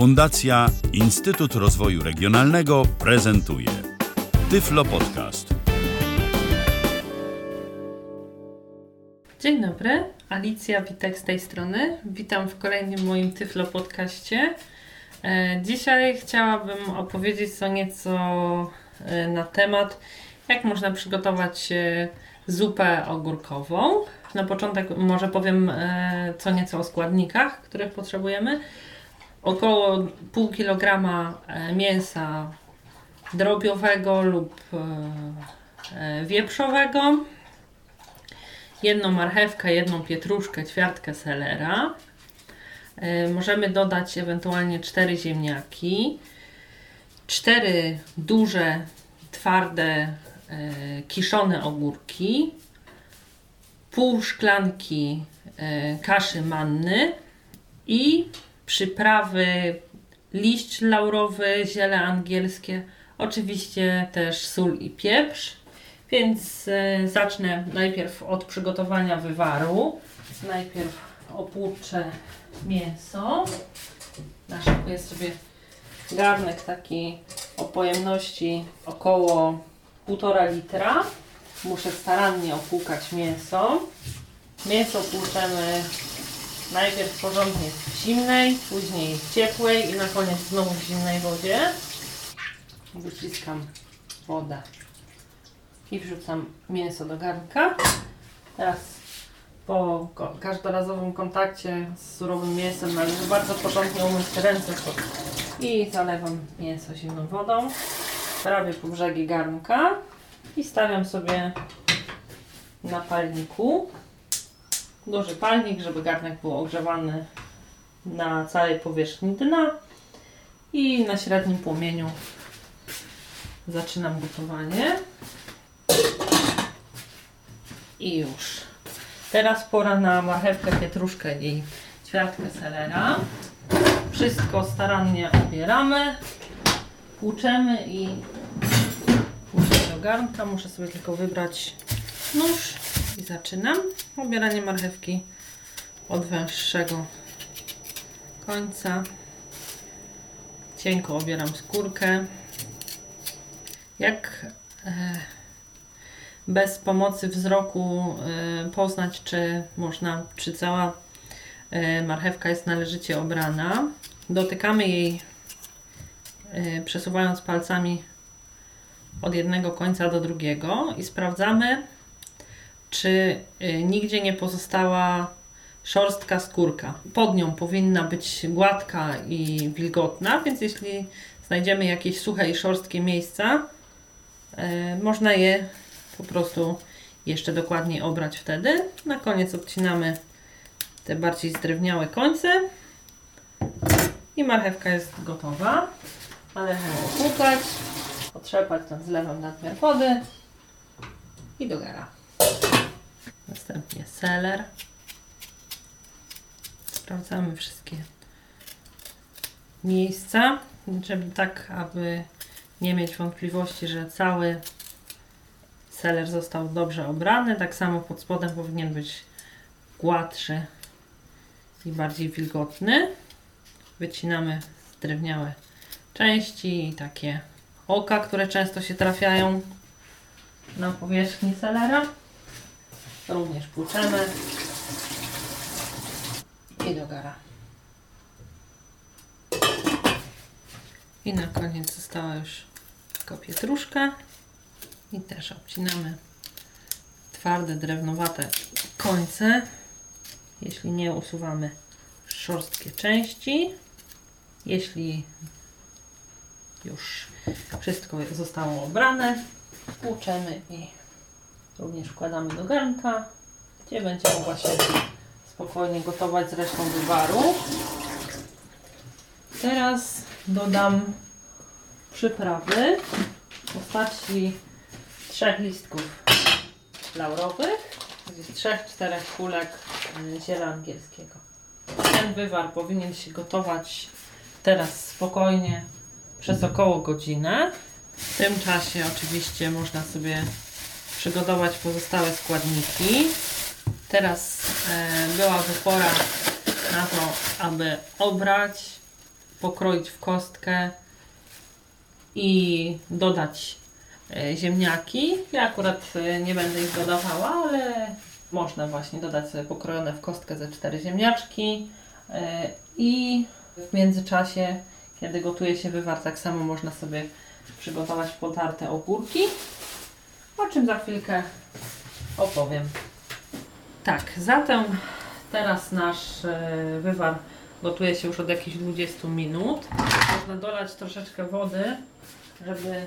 Fundacja Instytut Rozwoju Regionalnego prezentuje Tyflo Podcast. Dzień dobry, Alicja Witek z tej strony. Witam w kolejnym moim Tyflo Podcaście. E, Dzisiaj chciałabym opowiedzieć co nieco e, na temat, jak można przygotować zupę ogórkową. Na początek może powiem e, co nieco o składnikach, których potrzebujemy. Około pół kilograma e, mięsa drobiowego lub e, e, wieprzowego, jedną marchewkę, jedną pietruszkę, ćwiartkę selera. Możemy dodać ewentualnie cztery ziemniaki, cztery duże, twarde, kiszone ogórki, pół szklanki kaszy manny i przyprawy liść laurowy, ziele angielskie, oczywiście też sól i pieprz. Więc e, zacznę najpierw od przygotowania wywaru. Najpierw opłuczę mięso. Naszykuję sobie garnek taki o pojemności około 1,5 litra. Muszę starannie opłukać mięso. Mięso płuczemy najpierw porządnie w zimnej, później w ciepłej i na koniec znowu w zimnej wodzie. Wyciskam wodę i wrzucam mięso do garnka. Teraz po każdorazowym kontakcie z surowym mięsem należy bardzo porządnie umyć ręce i zalewam mięso zimną wodą, prawie po brzegi garnka i stawiam sobie na palniku. Duży palnik, żeby garnek był ogrzewany na całej powierzchni dna i na średnim płomieniu zaczynam gotowanie. I już. Teraz pora na marchewkę, pietruszkę i ćwiartkę selera. Wszystko starannie obieramy, płuczemy i płuczę do garnka. Muszę sobie tylko wybrać nóż i zaczynam. Obieranie marchewki od węższego końca. Cienko obieram skórkę. Jak e, bez pomocy wzroku e, poznać, czy można, czy cała e, marchewka jest należycie obrana. Dotykamy jej przesuwając palcami od jednego końca do drugiego i sprawdzamy, czy e, nigdzie nie pozostała szorstka skórka. Pod nią powinna być gładka i wilgotna, więc jeśli znajdziemy jakieś suche i szorstkie miejsca, e, można je po prostu jeszcze dokładniej obrać wtedy. Na koniec odcinamy te bardziej zdrewniałe końce i marchewka jest gotowa. Należy ją opłukać, otrzepać ten zlewem nadmiar wody i do gara. Następnie seler. Sprawdzamy wszystkie miejsca, żeby tak, aby nie mieć wątpliwości, że cały seler został dobrze obrany. Tak samo pod spodem powinien być gładszy i bardziej wilgotny. Wycinamy drewniałe części i takie oka, które często się trafiają na powierzchni selera. Również płuczemy i do gara. I na koniec została już tylko pietruszka. I też obcinamy twarde, drewnowate końce. Jeśli nie, usuwamy szorstkie części. Jeśli już wszystko zostało obrane, tłuczemy i również wkładamy do garnka, gdzie będzie mogła się spokojnie gotować z resztą wywaru. Teraz dodam przyprawy w postaci trzech listków laurowych, z trzech, czterech kulek y, ziela angielskiego. Ten wywar powinien się gotować teraz spokojnie przez około godzinę. W tym czasie oczywiście można sobie przygotować pozostałe składniki. Teraz e, byłaby pora na to, aby obrać pokroić w kostkę i dodać e, ziemniaki. Ja akurat e, nie będę ich dodawała, ale można właśnie dodać sobie pokrojone w kostkę ze cztery ziemniaczki i w międzyczasie, kiedy gotuje się wywar, tak samo można sobie przygotować potarte ogórki, o czym za chwilkę opowiem. Tak, zatem teraz nasz e, wywar gotuje się już od jakichś 20 minut. Można dolać troszeczkę wody, żeby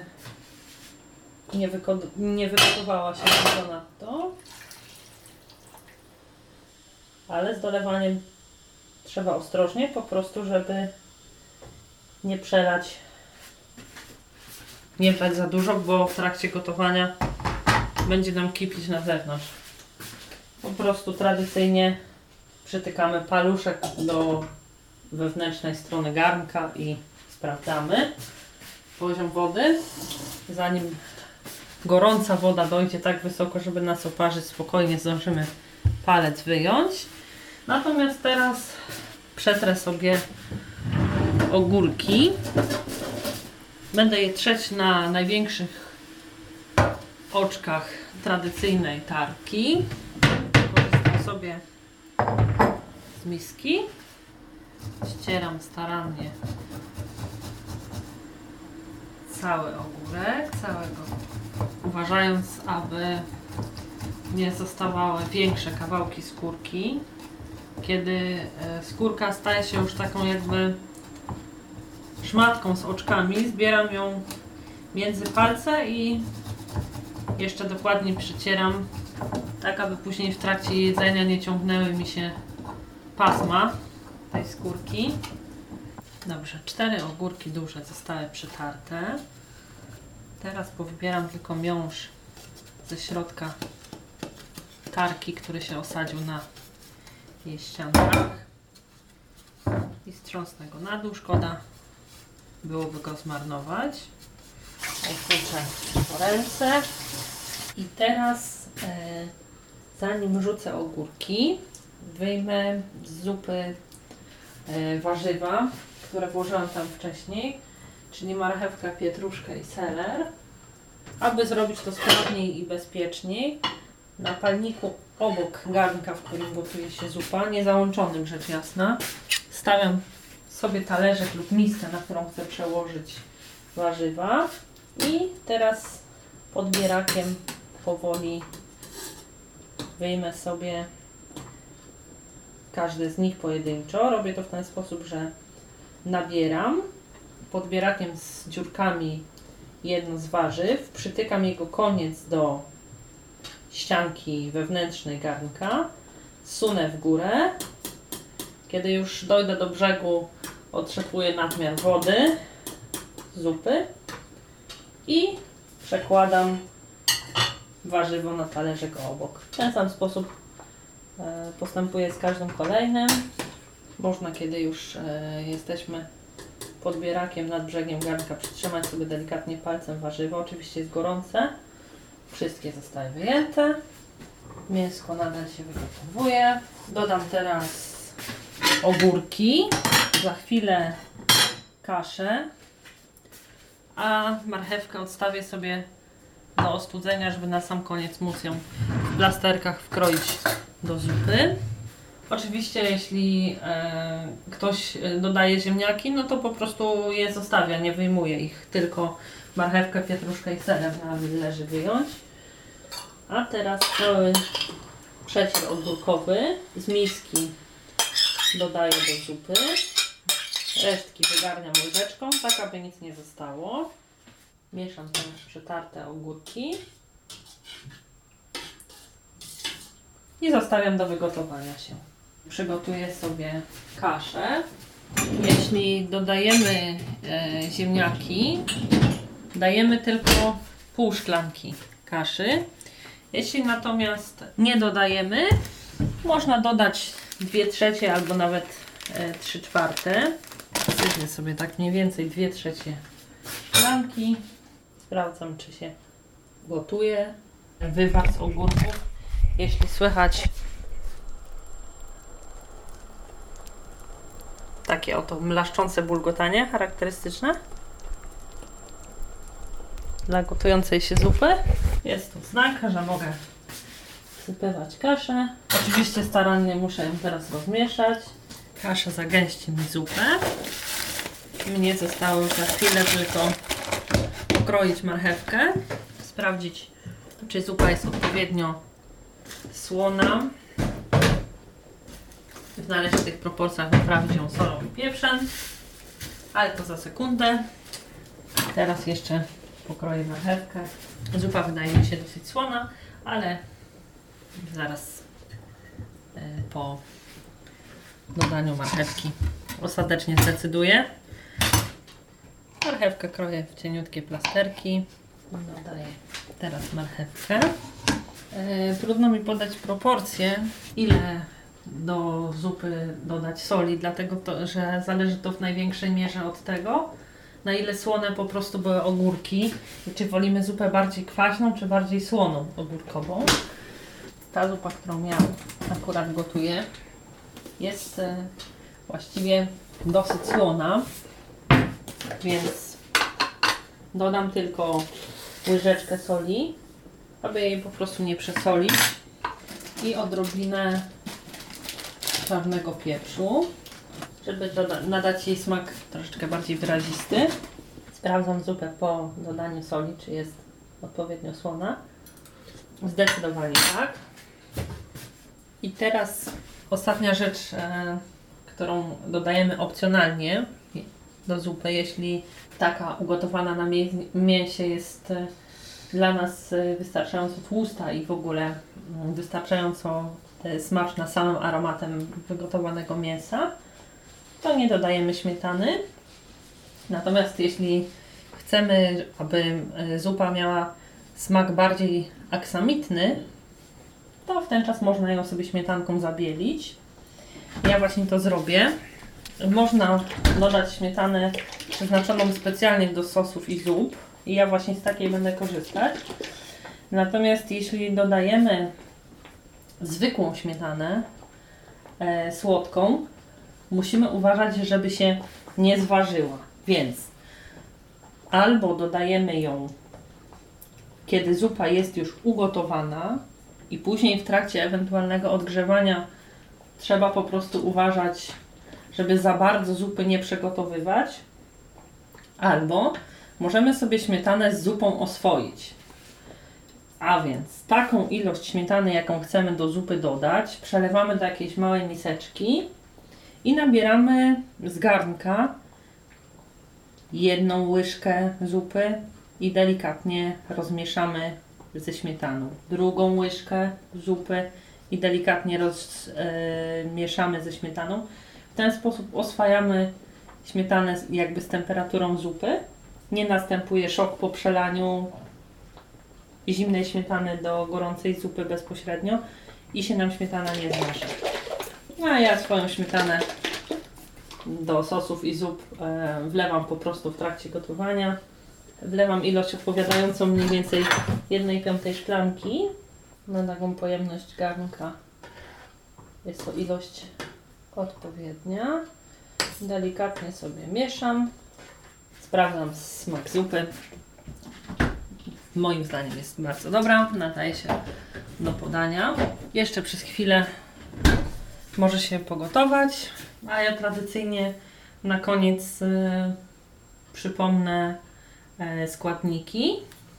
nie, nie wygotowała się ponadto. Ale z dolewaniem trzeba ostrożnie, po prostu, żeby nie przelać nie wlać za dużo, bo w trakcie gotowania będzie nam kipić na zewnątrz. Po prostu tradycyjnie przytykamy paluszek do wewnętrznej strony garnka i sprawdzamy poziom wody. Zanim gorąca woda dojdzie tak wysoko, żeby nas oparzyć, spokojnie zdążymy palec wyjąć. Natomiast teraz przetrę sobie ogórki. Będę je trzeć na największych oczkach tradycyjnej tarki. Korzystam sobie z miski. Ścieram starannie cały ogórek, całego, uważając, aby nie zostawały większe kawałki skórki. Kiedy e, skórka staje się już taką jakby szmatką z oczkami, zbieram ją między palce i jeszcze dokładnie przycieram, tak aby później w trakcie jedzenia nie ciągnęły mi się pasma tej skórki. Dobrze, cztery ogórki duże zostały przytarte. Teraz powybieram tylko miąższ ze środka tarki, który się osadził na jej ściankach i strząsnę go na dół. Szkoda byłoby go zmarnować. Po ręce. I teraz, e, zanim rzucę ogórki, wyjmę z zupy e, warzywa, które włożyłam tam wcześniej, czyli marchewka, pietruszkę i seler. Aby zrobić to sprawniej i bezpieczniej, na palniku obok garnka, w którym gotuje się zupa, niezałączonym rzecz jasna, stawiam sobie talerzek lub miskę, na którą chcę przełożyć warzywa i teraz podbierakiem powoli wyjmę sobie każdy z nich pojedynczo. Robię to w ten sposób, że nabieram podbierakiem z dziurkami jedno z warzyw, przytykam jego koniec do ścianki wewnętrznej garnka, sunę w górę. Kiedy już dojdę do brzegu, otrzepuję nadmiar wody, zupy i przekładam warzywo na talerzek obok. W ten sam sposób e, postępuję z każdym kolejnym. Można, kiedy już e, jesteśmy podbierakiem nad brzegiem garnka, przytrzymać sobie delikatnie palcem warzywo. Oczywiście jest gorące. Wszystkie zostały wyjęte. Mięsko nadal się wygotowuje. Dodam teraz ogórki. Za chwilę kaszę. A marchewkę odstawię sobie do ostudzenia, żeby na sam koniec móc ją w plasterkach wkroić do zupy. Oczywiście, jeśli e, ktoś e, dodaje ziemniaki, no to po prostu je zostawia, nie wyjmuje ich, tylko marchewkę, pietruszkę i seler należy wyjąć. A teraz cały przecier ogórkowy z miski dodaję do zupy. Resztki wygarniam łyżeczką, tak aby nic nie zostało. Mieszam te już przetarte ogórki. I zostawiam do wygotowania się. Przygotuję sobie kaszę. Jeśli dodajemy e, ziemniaki, dajemy tylko pół szklanki kaszy. Jeśli natomiast nie dodajemy, można dodać 2 trzecie albo nawet e, 3 czwarte. Sypię sobie tak mniej więcej 2 trzecie szklanki. Sprawdzam, czy się gotuje. Wywar z ogórków. Jeśli słychać tak takie oto mlaszczące bulgotanie charakterystyczne dla gotującej się zupy. Jest to znak, że mogę wsypywać kaszę. Oczywiście starannie muszę ją teraz rozmieszać. Kasza zagęści mi zupę. Mnie zostało już za chwilę tylko pokroić marchewkę, sprawdzić, czy zupa jest odpowiednio słona. W należytych proporcjach naprawić ją solą i pieprzem, ale to za sekundę. Teraz jeszcze pokroję marchewkę. Zupa wydaje mi się dosyć słona, ale zaraz e, po dodaniu marchewki ostatecznie zdecyduję. Marchewkę kroję w cieniutkie plasterki. Dodaję teraz marchewkę. E, trudno mi podać proporcje, ile do zupy dodać soli, dlatego to, że zależy to w największej mierze od tego, na ile słone po prostu były ogórki. Czy wolimy zupę bardziej kwaśną, czy bardziej słoną ogórkową. Ta zupa, którą ja akurat gotuję, jest e, właściwie dosyć słona, więc dodam tylko łyżeczkę soli, aby jej po prostu nie przesolić i odrobinę czarnego pieprzu, żeby nadać jej smak troszeczkę bardziej wyrazisty. Sprawdzam zupę po dodaniu soli, czy jest odpowiednio słona. Zdecydowanie tak. I teraz ostatnia rzecz, e, którą dodajemy opcjonalnie do zupy, jeśli taka ugotowana na mię- mięsie jest e, dla nas e, wystarczająco tłusta i w ogóle mm, wystarczająco smaczna samym aromatem wygotowanego mięsa, to nie dodajemy śmietany. Natomiast jeśli chcemy, aby zupa miała smak bardziej aksamitny, to w ten czas można ją sobie śmietanką zabielić. Ja właśnie to zrobię. Można dodać śmietanę przeznaczoną specjalnie do sosów i zup. I ja właśnie z takiej będę korzystać. Natomiast jeśli dodajemy zwykłą śmietanę e, słodką, musimy uważać, żeby się nie zważyła. Więc albo dodajemy ją, kiedy zupa jest już ugotowana, i później w trakcie ewentualnego odgrzewania trzeba po prostu uważać, żeby za bardzo zupy nie przygotowywać. Albo możemy sobie śmietanę z zupą oswoić. A więc taką ilość śmietany, jaką chcemy do zupy dodać, przelewamy do jakiejś małej miseczki i nabieramy z garnka jedną łyżkę zupy i delikatnie rozmieszamy ze śmietaną. Drugą łyżkę zupy i delikatnie rozmieszamy ze śmietaną. W ten sposób oswajamy śmietanę jakby z temperaturą zupy. Nie następuje szok po przelaniu zimnej śmietany do gorącej zupy bezpośrednio i się nam śmietana nie zmiesza. No a ja swoją śmietanę do sosów i zup e, wlewam po prostu w trakcie gotowania. Wlewam ilość odpowiadającą mniej więcej 1 piątej szklanki na taką pojemność garnka. Jest to ilość odpowiednia. Delikatnie sobie mieszam. Sprawdzam smak zupy. Moim zdaniem jest bardzo dobra. Nadaje się do podania. Jeszcze przez chwilę może się pogotować, a ja tradycyjnie na koniec y, przypomnę składniki,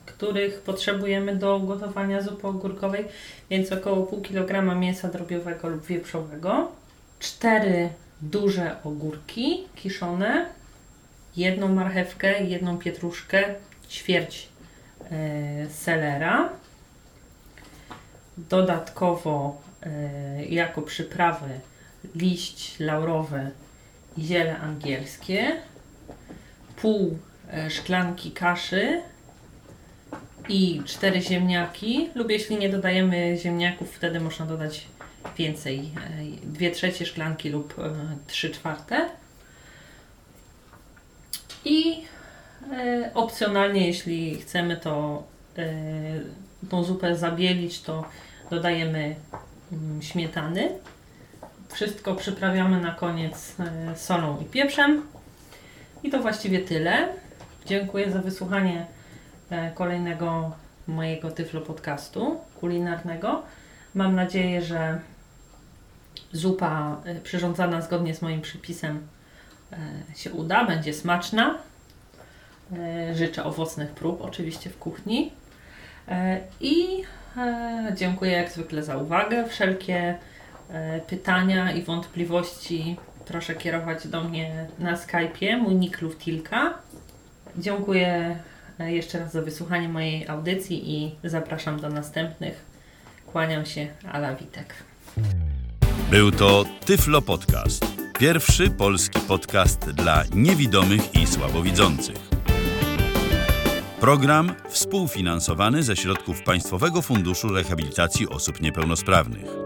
których potrzebujemy do ugotowania zupy ogórkowej, więc około pół kilograma mięsa drobiowego lub wieprzowego, cztery duże ogórki kiszone, jedną marchewkę, jedną pietruszkę, ćwierć e, selera, dodatkowo e, jako przyprawy liść laurowy i ziele angielskie, pół e, szklanki kaszy i cztery ziemniaki lub jeśli nie dodajemy ziemniaków, wtedy można dodać więcej, e, dwie trzecie szklanki lub e, trzy czwarte. I e, opcjonalnie, jeśli chcemy to e, tą zupę zabielić, to dodajemy mm, śmietany. Wszystko przyprawiamy na koniec e, solą i pieprzem. I to właściwie tyle. Dziękuję za wysłuchanie e, kolejnego mojego Tyflo podcastu kulinarnego. Mam nadzieję, że zupa e, przyrządzana zgodnie z moim przepisem e, się uda, będzie smaczna. Życzę owocnych prób oczywiście w kuchni. I dziękuję jak zwykle za uwagę. Wszelkie pytania i wątpliwości proszę kierować do mnie na Skype'ie, mój nick Luftilka. Dziękuję e, jeszcze raz za wysłuchanie mojej audycji i zapraszam do następnych. Kłaniam się, Ala Witek. Był to Tyflo Podcast. Pierwszy polski podcast dla niewidomych i słabowidzących. Program współfinansowany ze środków Państwowego Funduszu Rehabilitacji Osób Niepełnosprawnych.